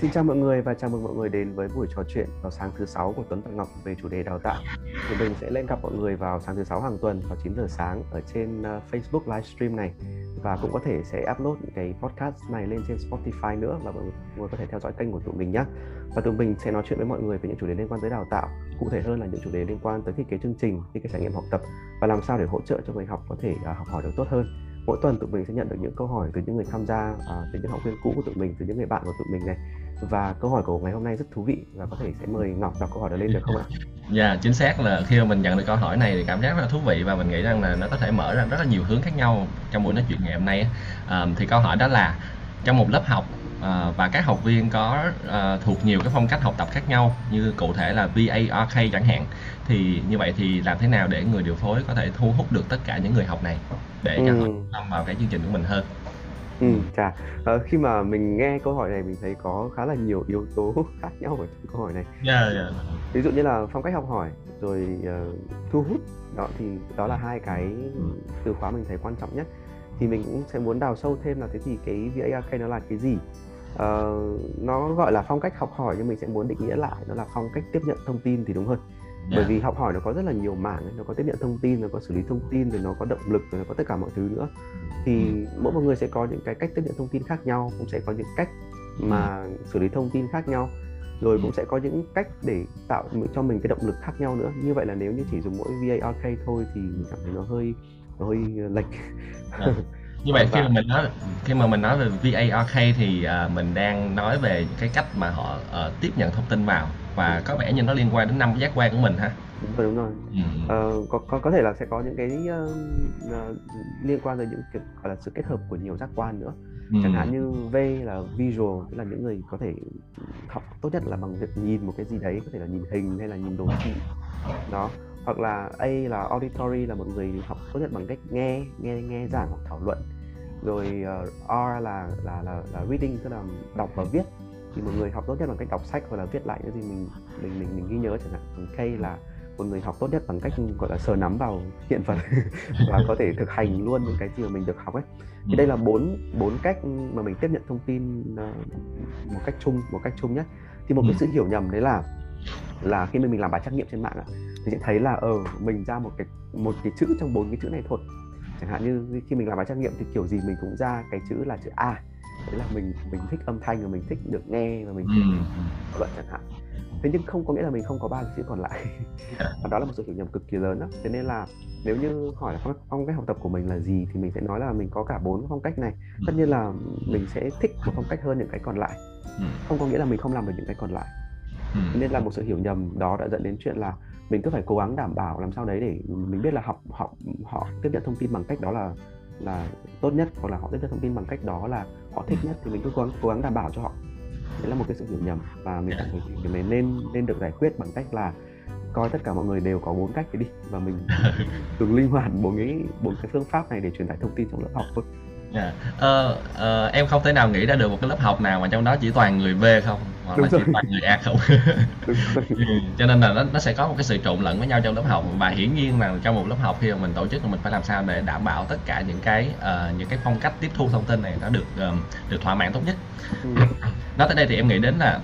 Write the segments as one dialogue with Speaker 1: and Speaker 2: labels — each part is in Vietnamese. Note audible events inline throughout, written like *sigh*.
Speaker 1: Xin chào mọi người và chào mừng mọi người đến với buổi trò chuyện vào sáng thứ sáu của Tuấn Tặng Ngọc về chủ đề đào tạo. Thì mình sẽ lên gặp mọi người vào sáng thứ sáu hàng tuần vào 9 giờ sáng ở trên ờ, Facebook livestream này và cũng có thể sẽ upload những cái podcast này lên trên Spotify nữa và mọi người có thể theo dõi kênh của tụi mình nhé. Và tụi mình sẽ nói chuyện với mọi người về những chủ đề liên quan tới đào tạo, cụ thể hơn là những chủ đề liên quan tới thiết kế chương trình, thiết kế trải nghiệm học tập và làm sao để hỗ trợ cho người học có thể ờ, học hỏi được tốt hơn mỗi tuần tụi mình sẽ nhận được những câu hỏi từ những người tham gia à, từ những học viên cũ của tụi mình từ những người bạn của tụi mình này và câu hỏi của ngày hôm nay rất thú vị và có thể sẽ mời Ngọc đọc câu hỏi đó lên được không ạ? *laughs*
Speaker 2: Dạ yeah, chính xác là khi mà mình nhận được câu hỏi này thì cảm giác rất là thú vị và mình nghĩ rằng là nó có thể mở ra rất là nhiều hướng khác nhau trong buổi nói chuyện ngày hôm nay à, thì câu hỏi đó là trong một lớp học à, và các học viên có à, thuộc nhiều cái phong cách học tập khác nhau như cụ thể là VARK chẳng hạn thì như vậy thì làm thế nào để người điều phối có thể thu hút được tất cả những người học này để cho họ tham vào cái chương trình của mình hơn
Speaker 1: Ừ, chà, ờ, khi mà mình nghe câu hỏi này mình thấy có khá là nhiều yếu tố *laughs* khác nhau ở trong câu hỏi này.
Speaker 2: Yeah, yeah.
Speaker 1: Ví dụ như là phong cách học hỏi rồi uh, thu hút đó thì đó là hai cái từ khóa mình thấy quan trọng nhất. Thì mình cũng sẽ muốn đào sâu thêm là thế thì cái VARK nó là cái gì? Uh, nó gọi là phong cách học hỏi nhưng mình sẽ muốn định nghĩa lại nó là phong cách tiếp nhận thông tin thì đúng hơn. Bởi vì học hỏi nó có rất là nhiều mảng nó có tiếp nhận thông tin nó có xử lý thông tin rồi nó có động lực rồi nó có tất cả mọi thứ nữa. Thì ừ. mỗi một người sẽ có những cái cách tiếp nhận thông tin khác nhau cũng sẽ có những cách mà ừ. xử lý thông tin khác nhau rồi cũng sẽ có những cách để tạo cho mình cái động lực khác nhau nữa. Như vậy là nếu như chỉ dùng mỗi VARK thôi thì mình cảm thấy nó hơi nó hơi lệch.
Speaker 2: Yeah. như vậy khi mà mình nói khi mà mình nói về VARK thì uh, mình đang nói về cái cách mà họ uh, tiếp nhận thông tin vào và có vẻ như nó liên quan đến năm giác quan của mình ha.
Speaker 1: Đúng rồi đúng rồi. Ừ. ờ, có, có có thể là sẽ có những cái uh, liên quan tới những kiểu gọi là sự kết hợp của nhiều giác quan nữa. Ừ. chẳng hạn như V là visual tức là những người có thể học tốt nhất là bằng việc nhìn một cái gì đấy có thể là nhìn hình hay là nhìn đồ thị. Đó. Hoặc là A là auditory là một người học tốt nhất bằng cách nghe nghe nghe giảng hoặc thảo luận. Rồi uh, R là là là là reading tức là đọc và viết thì một người học tốt nhất bằng cách đọc sách hoặc là viết lại những gì mình mình mình mình ghi nhớ chẳng hạn. Còn K là một người học tốt nhất bằng cách gọi là sờ nắm vào hiện vật *laughs* và có thể thực hành luôn những cái gì mà mình được học ấy. Thì đây là bốn bốn cách mà mình tiếp nhận thông tin uh, một cách chung một cách chung nhất thì một cái sự hiểu nhầm đấy là là khi mà mình làm bài trắc nghiệm trên mạng ạ thì sẽ thấy là ờ mình ra một cái một cái chữ trong bốn cái chữ này thôi. Chẳng hạn như khi mình làm bài trắc nghiệm thì kiểu gì mình cũng ra cái chữ là chữ A đấy là mình mình thích âm thanh và mình thích được nghe và mình thích ừ. luận chẳng hạn. Thế nhưng không có nghĩa là mình không có ba chữ còn lại. *laughs* Và đó là một sự hiểu nhầm cực kỳ lớn đó thế nên là nếu như hỏi là phong, phong cách học tập của mình là gì thì mình sẽ nói là mình có cả bốn phong cách này. Ừ. tất nhiên là mình sẽ thích một phong cách hơn những cái còn lại. Ừ. không có nghĩa là mình không làm được những cái còn lại. Thế nên là một sự hiểu nhầm đó đã dẫn đến chuyện là mình cứ phải cố gắng đảm bảo làm sao đấy để mình biết là học họ họ tiếp nhận thông tin bằng cách đó là là tốt nhất hoặc là họ tiếp nhận thông tin bằng cách đó là họ thích nhất thì mình cứ cố gắng cố gắng đảm bảo cho họ đấy là một cái sự hiểu nhầm và mình cảm thấy thì mình nên nên được giải quyết bằng cách là coi tất cả mọi người đều có bốn cách đấy đi và mình *laughs* dùng linh hoạt bốn cái bốn cái phương pháp này để truyền tải thông tin trong lớp học thôi
Speaker 2: Yeah. Dạ. Ờ, ờ, em không thể nào nghĩ ra được một cái lớp học nào mà trong đó chỉ toàn người B không hoặc Đúng là rồi. chỉ toàn người A không *laughs* ừ, cho nên là nó, nó sẽ có một cái sự trộn lẫn với nhau trong lớp học và hiển nhiên là trong một lớp học khi mà mình tổ chức thì mình phải làm sao để đảm bảo tất cả những cái uh, những cái phong cách tiếp thu thông tin này nó được uh, được thỏa mãn tốt nhất ừ. nói tới đây thì em nghĩ đến là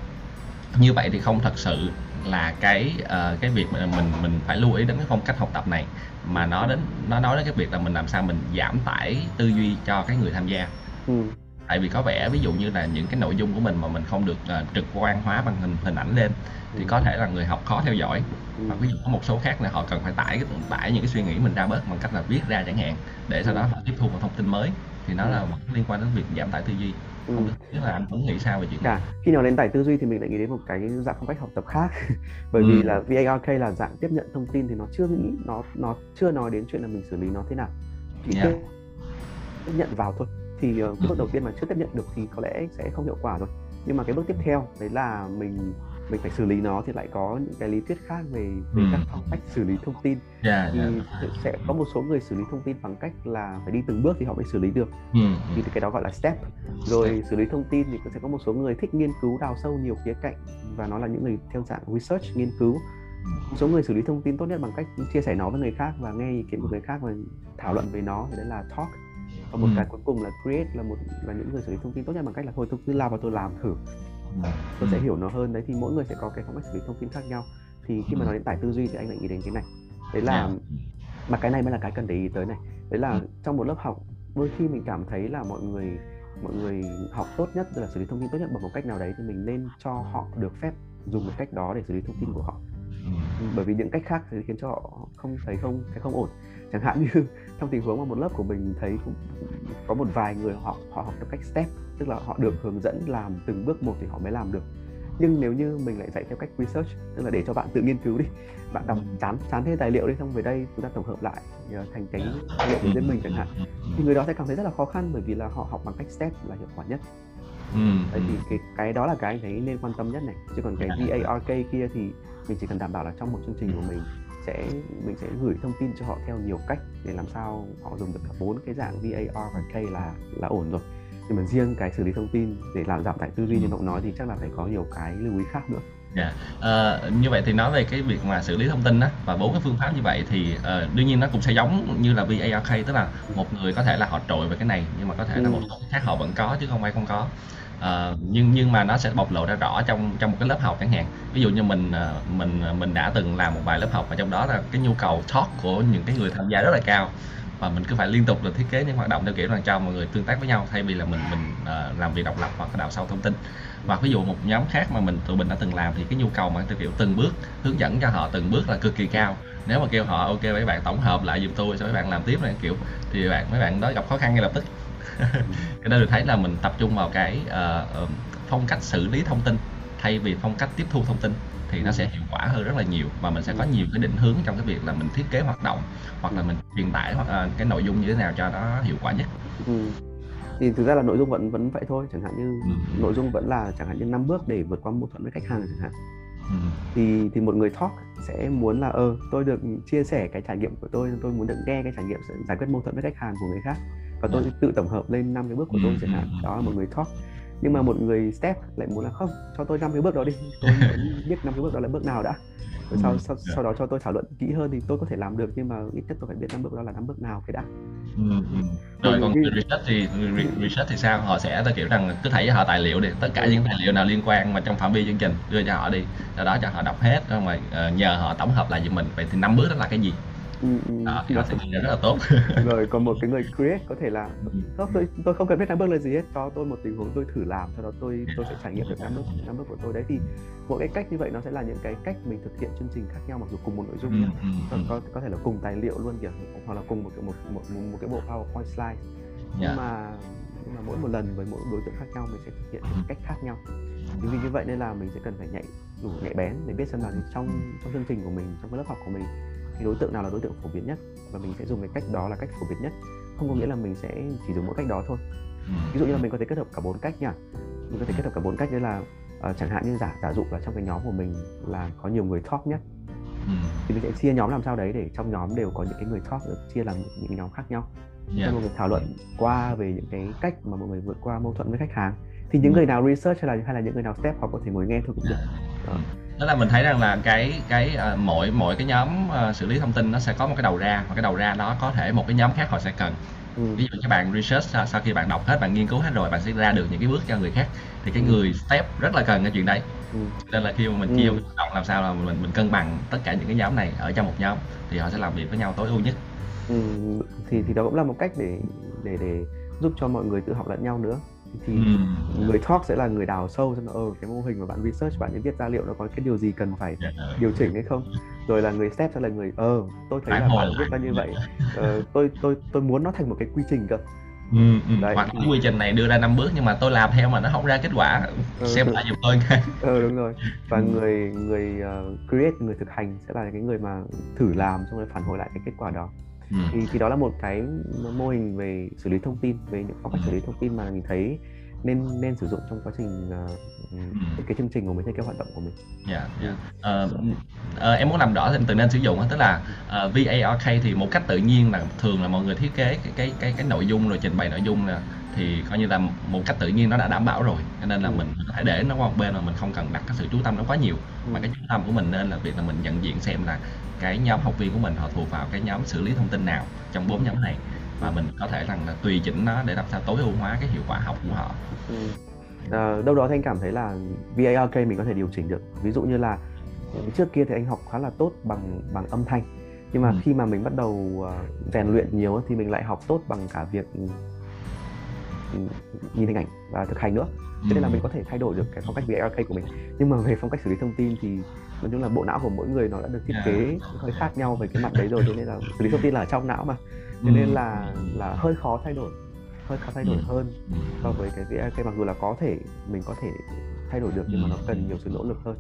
Speaker 2: như vậy thì không thật sự là cái uh, cái việc mà mình mình phải lưu ý đến cái phong cách học tập này mà nó đến nó nói đến cái việc là mình làm sao mình giảm tải tư duy cho cái người tham gia ừ. Tại vì có vẻ ví dụ như là những cái nội dung của mình mà mình không được uh, trực quan hóa bằng hình hình ảnh lên thì ừ. có thể là người học khó theo dõi ừ. và ví dụ có một số khác là họ cần phải tải tải những cái suy nghĩ mình ra bớt bằng cách là viết ra chẳng hạn để sau đó họ tiếp thu một thông tin mới thì nó là liên quan đến việc giảm tải tư duy không biết là anh Tuấn nghĩ sao về chuyện
Speaker 1: cả khi nào lên tải tư duy thì mình lại nghĩ đến một cái dạng phong cách học tập khác *laughs* bởi ừ. vì là VARK là dạng tiếp nhận thông tin thì nó chưa nghĩ nó nó chưa nói đến chuyện là mình xử lý nó thế nào chỉ yeah. tiếp nhận vào thôi thì uh, bước đầu tiên mà chưa tiếp nhận được thì có lẽ sẽ không hiệu quả rồi nhưng mà cái bước tiếp theo đấy là mình mình phải xử lý nó thì lại có những cái lý thuyết khác về về ừ. các phong cách xử lý thông tin
Speaker 2: yeah,
Speaker 1: thì yeah. sẽ có một số người xử lý thông tin bằng cách là phải đi từng bước thì họ mới xử lý được ừ. thì cái đó gọi là step rồi xử lý thông tin thì sẽ có một số người thích nghiên cứu đào sâu nhiều khía cạnh và nó là những người theo dạng research nghiên cứu ừ. một số người xử lý thông tin tốt nhất bằng cách chia sẻ nó với người khác và nghe ý kiến của người khác và thảo luận về nó thì đấy là talk và một ừ. cái cuối cùng là create là một là những người xử lý thông tin tốt nhất bằng cách là thôi tôi cứ lao vào tôi làm thử. Tôi sẽ hiểu nó hơn. Đấy thì mỗi người sẽ có cái phong cách xử lý thông tin khác nhau. Thì khi mà nói đến tải tư duy thì anh lại nghĩ đến cái này. Đấy là mà cái này mới là cái cần để ý tới này. Đấy là trong một lớp học đôi khi mình cảm thấy là mọi người mọi người học tốt nhất là xử lý thông tin tốt nhất bằng một cách nào đấy thì mình nên cho họ được phép dùng một cách đó để xử lý thông tin của họ. Bởi vì những cách khác thì khiến cho họ không thấy không thấy không ổn. Chẳng hạn như trong tình huống mà một lớp của mình thấy cũng có một vài người họ họ học theo cách step tức là họ được hướng dẫn làm từng bước một thì họ mới làm được. Nhưng nếu như mình lại dạy theo cách research tức là để cho bạn tự nghiên cứu đi bạn đọc chán chán thêm tài liệu đi xong về đây chúng ta tổng hợp lại thành cái tài liệu của riêng mình chẳng hạn thì người đó sẽ cảm thấy rất là khó khăn bởi vì là họ học bằng cách step là hiệu quả nhất. Ừ. Đấy thì cái cái đó là cái anh thấy nên quan tâm nhất này. Chứ còn cái VARK kia thì mình chỉ cần đảm bảo là trong một chương trình của mình sẽ mình sẽ gửi thông tin cho họ theo nhiều cách để làm sao họ dùng được cả bốn cái dạng VAR và K là là ổn rồi. Nhưng mà riêng cái xử lý thông tin để làm giảm tải tư duy như ông nói thì chắc là phải có nhiều cái lưu ý khác nữa.
Speaker 2: Dạ, à, như vậy thì nói về cái việc mà xử lý thông tin á và bốn cái phương pháp như vậy thì uh, đương nhiên nó cũng sẽ giống như là VARK tức là một người có thể là họ trội về cái này nhưng mà có thể ừ. là một số khác họ vẫn có chứ không phải không có Ờ, nhưng nhưng mà nó sẽ bộc lộ ra rõ trong trong một cái lớp học chẳng hạn. Ví dụ như mình uh, mình mình đã từng làm một vài lớp học và trong đó là cái nhu cầu talk của những cái người tham gia rất là cao và mình cứ phải liên tục là thiết kế những hoạt động theo kiểu là cho mọi người tương tác với nhau thay vì là mình mình uh, làm việc độc lập hoặc đào sâu thông tin. Và ví dụ một nhóm khác mà mình tụi mình đã từng làm thì cái nhu cầu mà theo kiểu từng bước hướng dẫn cho họ từng bước là cực kỳ cao. Nếu mà kêu họ ok mấy bạn tổng hợp lại giùm tôi cho mấy bạn làm tiếp này kiểu thì bạn mấy bạn đó gặp khó khăn ngay lập tức. *laughs* cái đó được thấy là mình tập trung vào cái uh, phong cách xử lý thông tin. Thay vì phong cách tiếp thu thông tin thì nó sẽ hiệu quả hơn rất là nhiều và mình sẽ có nhiều cái định hướng trong cái việc là mình thiết kế hoạt động hoặc là mình truyền tải hoặc uh, cái nội dung như thế nào cho nó hiệu quả nhất. Ừ.
Speaker 1: thì thực ra là nội dung vẫn vẫn vậy thôi chẳng hạn như ừ. nội dung vẫn là chẳng hạn như năm bước để vượt qua mâu thuẫn với khách hàng chẳng hạn. Ừ. thì thì một người talk sẽ muốn là ơ tôi được chia sẻ cái trải nghiệm của tôi tôi muốn được nghe cái trải nghiệm giải quyết mâu thuẫn với khách hàng của người khác và tôi tự tổng hợp lên năm cái bước của tôi chẳng hạn. đó là một người talk nhưng mà một người step lại muốn là không cho tôi năm cái bước đó đi. Tôi *laughs* biết năm cái bước đó là bước nào đã. Rồi sau, sau, sau đó cho tôi thảo luận kỹ hơn thì tôi có thể làm được nhưng mà ít nhất tôi phải biết năm bước đó là năm bước nào cái đã.
Speaker 2: Rồi còn người research thì research thì sao? Họ sẽ ta kiểu rằng cứ cho họ tài liệu đi tất cả những tài liệu nào liên quan mà trong phạm vi chương trình đưa cho họ đi sau đó cho họ đọc hết rồi mà uh, nhờ họ tổng hợp lại giùm mình. Vậy thì năm bước đó là cái gì ừ, ừ. đó thì nó sẽ rất là tốt. *laughs*
Speaker 1: Rồi còn một cái người create có thể là không, tôi tôi không cần biết năm bước là gì hết. Cho tôi một tình huống tôi thử làm sau đó tôi tôi sẽ trải nghiệm được năm bước năm bước của tôi. Đấy thì mỗi cái cách như vậy nó sẽ là những cái cách mình thực hiện chương trình khác nhau mặc dù cùng một nội dung nhé ừ, có có thể là cùng tài liệu luôn kìa hoặc là cùng một một một một, một cái bộ powerpoint slide. Nhưng yeah. mà nhưng mà mỗi một lần với mỗi đối tượng khác nhau mình sẽ thực hiện một cách khác nhau. Chính vì như vậy nên là mình sẽ cần phải nhạy đủ nhạy bén để biết xem là trong trong chương trình của mình trong cái lớp học của mình cái đối tượng nào là đối tượng phổ biến nhất? Và mình sẽ dùng cái cách đó là cách phổ biến nhất. Không có nghĩa là mình sẽ chỉ dùng mỗi cách đó thôi. Ừ. ví dụ như là mình có thể kết hợp cả bốn cách nha mình có thể kết hợp cả bốn cách như là uh, chẳng hạn như giả giả dụ là trong cái nhóm của mình là có nhiều người talk nhất ừ. thì mình sẽ chia nhóm làm sao đấy để trong nhóm đều có những cái người talk được chia làm những nhóm khác nhau. Yeah. mọi người thảo luận qua về những cái cách mà mọi người vượt qua mâu thuẫn với khách hàng thì những ừ. người nào research hay là hay là những người nào step họ có thể ngồi nghe thôi cũng được.
Speaker 2: Đó đó là mình thấy rằng là cái cái uh, mỗi mỗi cái nhóm uh, xử lý thông tin nó sẽ có một cái đầu ra và cái đầu ra đó có thể một cái nhóm khác họ sẽ cần ừ. ví dụ như bạn research sau, sau khi bạn đọc hết bạn nghiên cứu hết rồi bạn sẽ ra được những cái bước cho người khác thì cái ừ. người step rất là cần cái chuyện đấy ừ. nên là khi mà mình chia ừ. động làm sao là mình mình cân bằng tất cả những cái nhóm này ở trong một nhóm thì họ sẽ làm việc với nhau tối ưu nhất
Speaker 1: ừ. thì thì đó cũng là một cách để để để giúp cho mọi người tự học lẫn nhau nữa thì ừ. người talk sẽ là người đào sâu xem là ờ cái mô hình mà bạn research bạn viết ra liệu nó có cái điều gì cần phải yeah. Dạ. điều chỉnh hay không rồi là người step sẽ là người ờ tôi thấy là bạn viết ra như vậy ờ, tôi tôi tôi muốn nó thành một cái quy trình cơ
Speaker 2: Ừ, ừ. Đấy. hoặc cái quy trình này đưa ra năm bước nhưng mà tôi làm theo mà nó không ra kết quả ừ. xem lại giùm tôi *laughs*
Speaker 1: ừ đúng rồi và ừ. người người uh, create người thực hành sẽ là cái người mà thử làm xong rồi phản hồi lại cái kết quả đó ừ. thì thì đó là một cái mô hình về xử lý thông tin về những phong cách xử lý thông tin mà mình thấy nên nên sử dụng trong quá trình uh, cái chương trình của mình hay cái hoạt động của mình.
Speaker 2: Dạ. Yeah, yeah. uh, uh, em muốn làm rõ thêm từ nên sử dụng tức là uh, VARK thì một cách tự nhiên là thường là mọi người thiết kế cái cái cái cái nội dung rồi trình bày nội dung là thì coi như là một cách tự nhiên nó đã đảm bảo rồi cho nên là ừ. mình có thể để nó qua một bên mà mình không cần đặt cái sự chú tâm nó quá nhiều ừ. mà cái chú tâm của mình nên là việc là mình nhận diện xem là cái nhóm học viên của mình họ thuộc vào cái nhóm xử lý thông tin nào trong bốn nhóm này và mình có thể rằng là tùy chỉnh nó để làm sao tối ưu hóa cái hiệu quả học của họ. Ừ.
Speaker 1: uh, đâu đó thì anh cảm thấy là VARK mình có thể điều chỉnh được. Ví dụ như là trước kia thì anh học khá là tốt bằng bằng âm thanh. Nhưng mà ừ. khi mà mình bắt đầu uh, rèn luyện nhiều thì mình lại học tốt bằng cả việc ừ, nhìn hình ảnh và thực hành nữa. Cho nên là mình có thể thay đổi được cái phong cách VARK của mình. Nhưng mà về phong cách xử lý thông tin thì nói chung là bộ não của mỗi người nó đã được thiết kế hơi khác nhau về cái mặt đấy rồi cho nên là xử *laughs* lý thông tin là ở trong não mà. Cho nên là là hơi khó thay đổi hơi khó thay đổi hơn so với cái VARK mặc dù là có thể mình có thể thay đổi được nhưng mà nó cần nhiều sự nỗ lực hơn.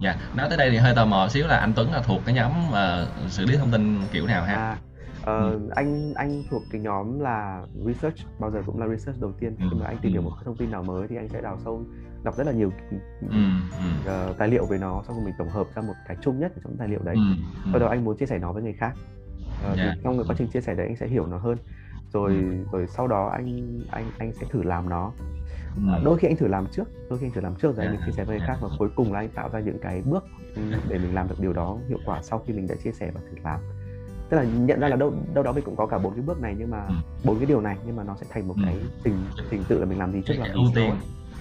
Speaker 2: Dạ, nói tới đây thì hơi tò mò xíu là anh Tuấn là thuộc cái nhóm uh, xử lý thông tin kiểu nào ha? À,
Speaker 1: uh, ừ. anh anh thuộc cái nhóm là research bao giờ cũng là research đầu tiên. Khi mà anh tìm hiểu một cái thông tin nào mới thì anh sẽ đào sâu đọc rất là nhiều uh, tài liệu về nó xong rồi mình tổng hợp ra một cái chung nhất trong tài liệu đấy. Sau đó anh muốn chia sẻ nó với người khác. Uh, yeah. trong cái quá trình chia sẻ đấy anh sẽ hiểu nó hơn. Rồi rồi sau đó anh anh anh sẽ thử làm nó. Ừ. đôi khi anh thử làm trước đôi khi anh thử làm trước rồi anh mình chia sẻ với người khác và cuối cùng là anh tạo ra những cái bước để mình làm được điều đó hiệu quả sau khi mình đã chia sẻ và thử làm tức là nhận ra là đâu đâu đó mình cũng có cả bốn cái bước này nhưng mà bốn cái điều này nhưng mà nó sẽ thành một cái trình trình tự là mình làm gì trước là ưu tiên.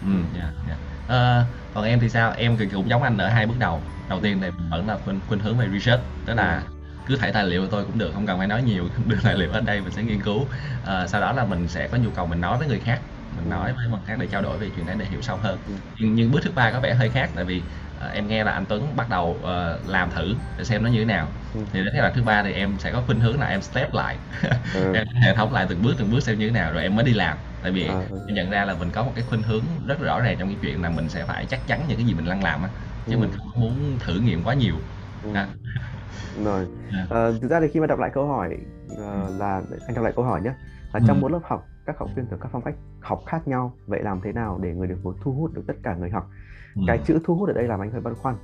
Speaker 2: ừ, yeah, yeah. À, còn em thì sao? Em cũng giống anh ở hai bước đầu. Đầu tiên thì vẫn là khuynh, khuynh hướng về research tức là cứ thải tài liệu của tôi cũng được không cần phải nói nhiều *laughs* đưa tài liệu ở đây mình sẽ nghiên cứu. À, sau đó là mình sẽ có nhu cầu mình nói với người khác mình nói với người khác để trao đổi về chuyện đấy để hiểu sâu hơn. Nhưng, nhưng bước thứ ba có vẻ hơi khác tại vì à, em nghe là anh Tuấn bắt đầu uh, làm thử để xem nó như thế nào ừ. thì đến là thứ ba thì em sẽ có khuynh hướng là em step lại *laughs* ừ. em hệ thống lại từng bước từng bước xem như thế nào rồi em mới đi làm tại vì à, ừ. em nhận ra là mình có một cái khuynh hướng rất rõ ràng trong cái chuyện là mình sẽ phải chắc chắn những cái gì mình đang làm á chứ ừ. mình không muốn thử nghiệm quá nhiều ừ. à. *laughs*
Speaker 1: rồi à. à, thực ra thì khi mà đọc lại câu hỏi uh, là anh đọc lại câu hỏi nhé là trong ừ. mỗi lớp học các học viên thuộc các phong cách học khác nhau vậy làm thế nào để người được vốn thu hút được tất cả người học ừ. cái chữ thu hút ở đây làm anh hơi băn khoăn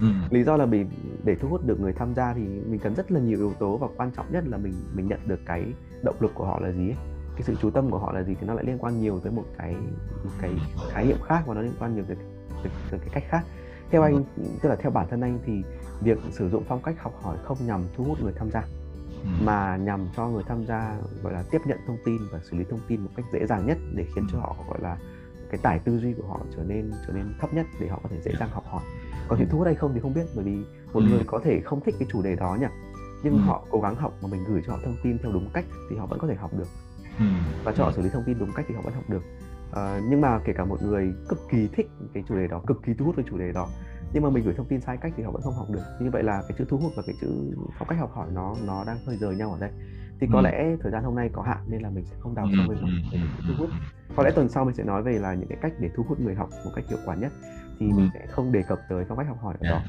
Speaker 1: ừ. *laughs* lý do là vì để thu hút được người tham gia thì mình cần rất là nhiều yếu tố và quan trọng nhất là mình mình nhận được cái động lực của họ là gì ấy. cái sự chú tâm của họ là gì thì nó lại liên quan nhiều tới một cái một cái khái niệm khác và nó liên quan nhiều tới, tới, tới cái cách khác theo anh tức là theo bản thân anh thì việc sử dụng phong cách học hỏi không nhằm thu hút người tham gia Ừ. mà nhằm cho người tham gia gọi là tiếp nhận thông tin và xử lý thông tin một cách dễ dàng nhất để khiến cho ừ. họ gọi là cái tải tư duy của họ trở nên trở nên thấp nhất để họ có thể dễ dàng học hỏi. Còn chuyện thu hút hay không thì không biết bởi vì một ừ. người có thể không thích cái chủ đề đó nhỉ. Nhưng họ cố gắng học mà mình gửi cho họ thông tin theo đúng cách thì họ vẫn có thể học được. Và cho họ xử lý thông tin đúng cách thì họ vẫn học được. Uh, nhưng mà kể cả một người cực kỳ thích cái chủ đề đó cực kỳ thu hút với chủ đề đó nhưng mà mình gửi thông tin sai cách thì họ vẫn không học được. Như vậy là cái chữ thu hút và cái chữ phong cách học hỏi nó nó đang hơi rời nhau ở đây. Thì có ừ. lẽ thời gian hôm nay có hạn nên là mình sẽ không đào sâu về nó về thu hút. Có lẽ tuần sau mình sẽ nói về là những cái cách để thu hút người học một cách hiệu quả nhất. Thì mình sẽ không đề cập tới phong cách học hỏi ở đó.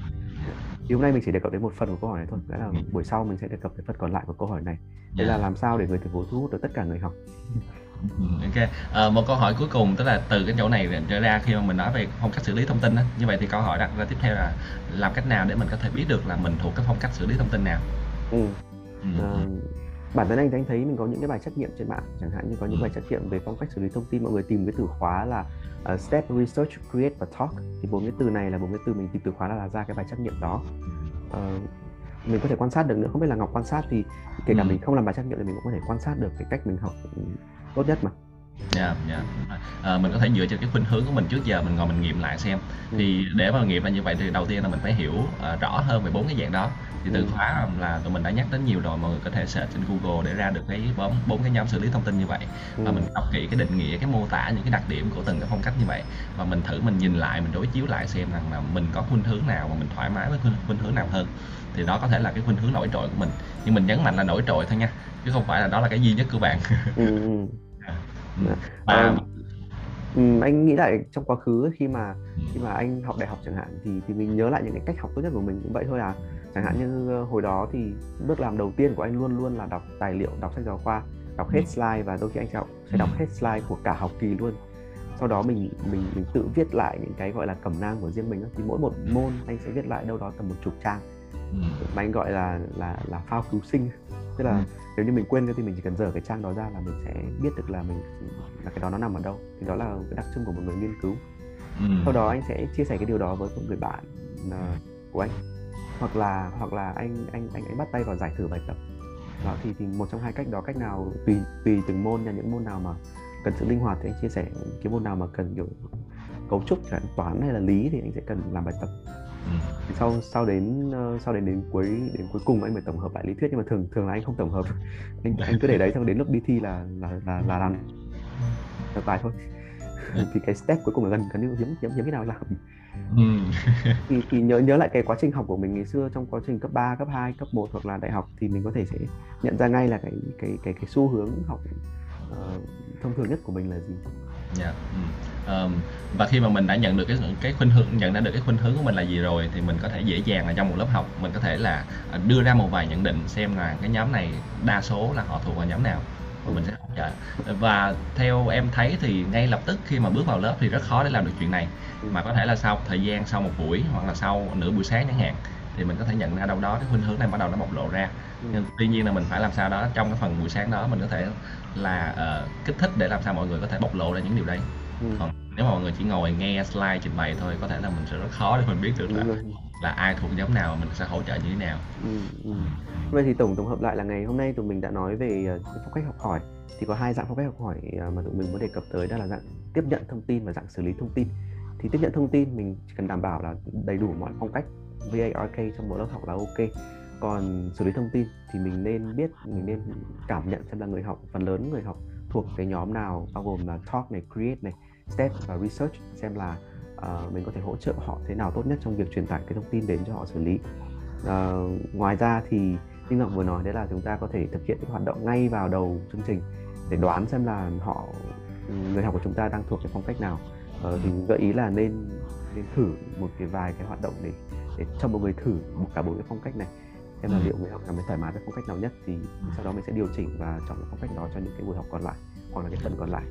Speaker 1: Thì hôm nay mình chỉ đề cập đến một phần của câu hỏi này thôi. Nghĩa là buổi sau mình sẽ đề cập đến phần còn lại của câu hỏi này. Đây là làm sao để người thành phố thu hút được tất cả người học?
Speaker 2: Ừ, *laughs* ok. À, một câu hỏi cuối cùng tức là từ cái chỗ này trở ra khi mà mình nói về phong cách xử lý thông tin á. Như vậy thì câu hỏi đặt ra tiếp theo là làm cách nào để mình có thể biết được là mình thuộc cái phong cách xử lý thông tin nào? Ừ.
Speaker 1: Ừ. À, bản thân anh thì anh thấy mình có những cái bài trắc nghiệm trên mạng chẳng hạn như có những ừ. bài trắc nghiệm về phong cách xử lý thông tin mọi người tìm cái từ khóa là uh, step research create và talk. Thì bốn cái từ này là bốn cái từ mình tìm từ khóa là, là ra cái bài trắc nghiệm đó. Uh, mình có thể quan sát được nữa không biết là ngọc quan sát thì kể cả ừ. mình không làm bài trắc nghiệm thì mình cũng có thể quan sát được cái cách mình học tốt nhất mà
Speaker 2: dạ yeah, dạ. Yeah. à, mình có thể dựa trên cái khuynh hướng của mình trước giờ mình ngồi mình nghiệm lại xem. Ừ. thì để mà nghiệm là như vậy thì đầu tiên là mình phải hiểu uh, rõ hơn về bốn cái dạng đó. Thì từ ừ. khóa là tụi mình đã nhắc đến nhiều rồi mọi người có thể search trên Google để ra được cái bốn bốn cái nhóm xử lý thông tin như vậy. Và ừ. mình đọc kỹ cái định nghĩa cái mô tả những cái đặc điểm của từng cái phong cách như vậy. Và mình thử mình nhìn lại mình đối chiếu lại xem rằng là mình có khuynh hướng nào mà mình thoải mái với khuynh, khuynh hướng nào hơn. Thì đó có thể là cái khuynh hướng nổi trội của mình. Nhưng mình nhấn mạnh là nổi trội thôi nha chứ không phải là đó là cái duy nhất của bạn.
Speaker 1: Và *laughs* um, anh nghĩ lại trong quá khứ khi mà khi mà anh học đại học chẳng hạn thì thì mình nhớ lại những cái cách học tốt nhất của mình cũng vậy thôi à. Chẳng hạn như ờ, hồi đó thì bước làm đầu tiên của anh luôn luôn là đọc tài liệu đọc sách giáo khoa đọc hết slide và đôi khi anh sẽ, học, sẽ đọc hết slide của cả học kỳ luôn. Sau đó mình mình mình tự viết lại những cái gọi là cẩm nang của riêng mình thì mỗi một môn anh sẽ viết lại đâu đó tầm một chục trang. Mà anh gọi là là là phao cứu sinh tức là ừ. nếu như mình quên thì mình chỉ cần dở cái trang đó ra là mình sẽ biết được là mình là cái đó nó nằm ở đâu. Thì đó là cái đặc trưng của một người nghiên cứu. Ừ. sau đó anh sẽ chia sẻ cái điều đó với một người bạn uh, của anh. Hoặc là hoặc là anh anh anh anh bắt tay vào giải thử bài tập. Đó thì thì một trong hai cách đó cách nào tùy tùy từng môn nha những môn nào mà cần sự linh hoạt thì anh chia sẻ cái môn nào mà cần kiểu cấu trúc chẳng toán hay là lý thì anh sẽ cần làm bài tập ừ. sau sau đến uh, sau đến đến cuối đến cuối cùng anh phải tổng hợp lại lý thuyết nhưng mà thường thường là anh không tổng hợp anh anh cứ để đấy xong đến lúc đi thi là là là là làm bài thôi *laughs* thì cái step cuối cùng là gần gần như hiếm hiếm hiếm cái nào làm ừ. *laughs* thì, thì nhớ nhớ lại cái quá trình học của mình ngày xưa trong quá trình cấp 3, cấp 2, cấp 1 hoặc là đại học thì mình có thể sẽ nhận ra ngay là cái cái cái cái xu hướng học uh, thông thường nhất của mình là gì.
Speaker 2: Dạ. Ừ. Yeah. Um, và khi mà mình đã nhận được cái cái khuynh hướng nhận ra được cái khuynh hướng của mình là gì rồi thì mình có thể dễ dàng là trong một lớp học mình có thể là à, đưa ra một vài nhận định xem là cái nhóm này đa số là họ thuộc vào nhóm nào và mình sẽ hỗ trợ dạ. và theo em thấy thì ngay lập tức khi mà bước vào lớp thì rất khó để làm được chuyện này mà có thể là sau thời gian sau một buổi hoặc là sau nửa buổi sáng chẳng hạn thì mình có thể nhận ra đâu đó cái khuynh hướng này bắt đầu nó bộc lộ ra. Ừ. nhưng tuy nhiên là mình phải làm sao đó trong cái phần buổi sáng đó mình có thể là uh, kích thích để làm sao mọi người có thể bộc lộ ra những điều đấy. Ừ. còn nếu mà mọi người chỉ ngồi nghe slide trình bày thôi có thể là mình sẽ rất khó để mình biết được là là ai thuộc nhóm nào mình sẽ hỗ trợ như thế nào. Ừ,
Speaker 1: ừ. vậy thì tổng tổng hợp lại là ngày hôm nay tụi mình đã nói về uh, phong cách học hỏi. Thì có hai dạng phong cách học hỏi uh, mà tụi mình muốn đề cập tới đó là dạng tiếp nhận thông tin và dạng xử lý thông tin. Thì tiếp nhận thông tin mình chỉ cần đảm bảo là đầy đủ mọi phong cách VARK trong một lớp học là ok. Còn xử lý thông tin thì mình nên biết mình nên cảm nhận xem là người học phần lớn người học thuộc cái nhóm nào bao gồm là talk này create này step và research xem là uh, mình có thể hỗ trợ họ thế nào tốt nhất trong việc truyền tải cái thông tin đến cho họ xử lý. Uh, ngoài ra thì như ngọc vừa nói đấy là chúng ta có thể thực hiện những hoạt động ngay vào đầu chương trình để đoán xem là họ người học của chúng ta đang thuộc cái phong cách nào. Uh, thì gợi ý là nên nên thử một cái vài cái hoạt động để để cho mọi người thử một cả bốn cái phong cách này. Xem là liệu người học cảm thấy thoải mái với phong cách nào nhất thì sau đó mình sẽ điều chỉnh và chọn cái phong cách đó cho những cái buổi học còn lại hoặc là cái phần còn lại.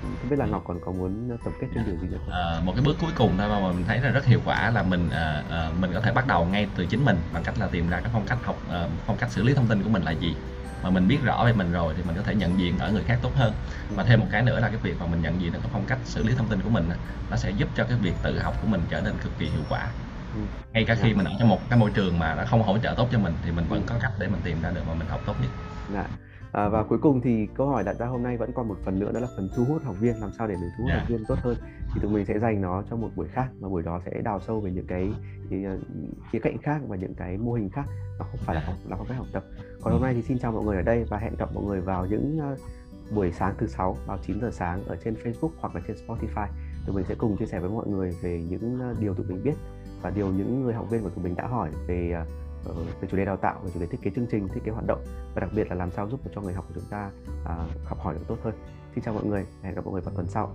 Speaker 1: Không biết là ngọc còn có muốn tổng kết thêm điều gì nữa không?
Speaker 2: À, một cái bước cuối cùng thôi mà mình thấy là rất hiệu quả là mình à, à, mình có thể bắt đầu ngay từ chính mình bằng cách là tìm ra cái phong cách học à, phong cách xử lý thông tin của mình là gì. Mà mình biết rõ về mình rồi thì mình có thể nhận diện ở người khác tốt hơn. Và thêm một cái nữa là cái việc mà mình nhận diện được cái phong cách xử lý thông tin của mình nó sẽ giúp cho cái việc tự học của mình trở nên cực kỳ hiệu quả. ừ. Ngay cả khi dạ. mình ở trong một cái môi trường mà nó không hỗ trợ tốt cho mình thì mình vẫn có cách để mình tìm ra được mà mình học tốt nhất.
Speaker 1: Dạ. À, và cuối cùng thì câu hỏi đặt ra hôm nay vẫn còn một phần nữa đó là phần thu hút học viên làm sao để mình thu hút yeah. học viên tốt hơn. Thì tụi mình sẽ dành nó cho một buổi khác và buổi đó sẽ đào sâu về những cái, uh, khía cạnh khác và những cái mô hình khác. Nó không phải là học là phong cách học tập. Còn hôm nay thì xin chào mọi người ở đây và hẹn gặp mọi người vào những uh, buổi sáng thứ sáu vào 9 giờ sáng ở trên Facebook hoặc là trên Spotify. Tụi mình sẽ cùng chia sẻ với mọi người về những uh, điều tụi mình biết và điều những người học viên của tụi mình đã hỏi về à, ờ, về chủ đề đào tạo, về chủ đề thiết kế chương trình, thiết kế hoạt động và đặc biệt là làm sao giúp cho người học của chúng ta à, học hỏi được tốt hơn. Xin chào mọi người, hẹn gặp mọi người vào tuần sau.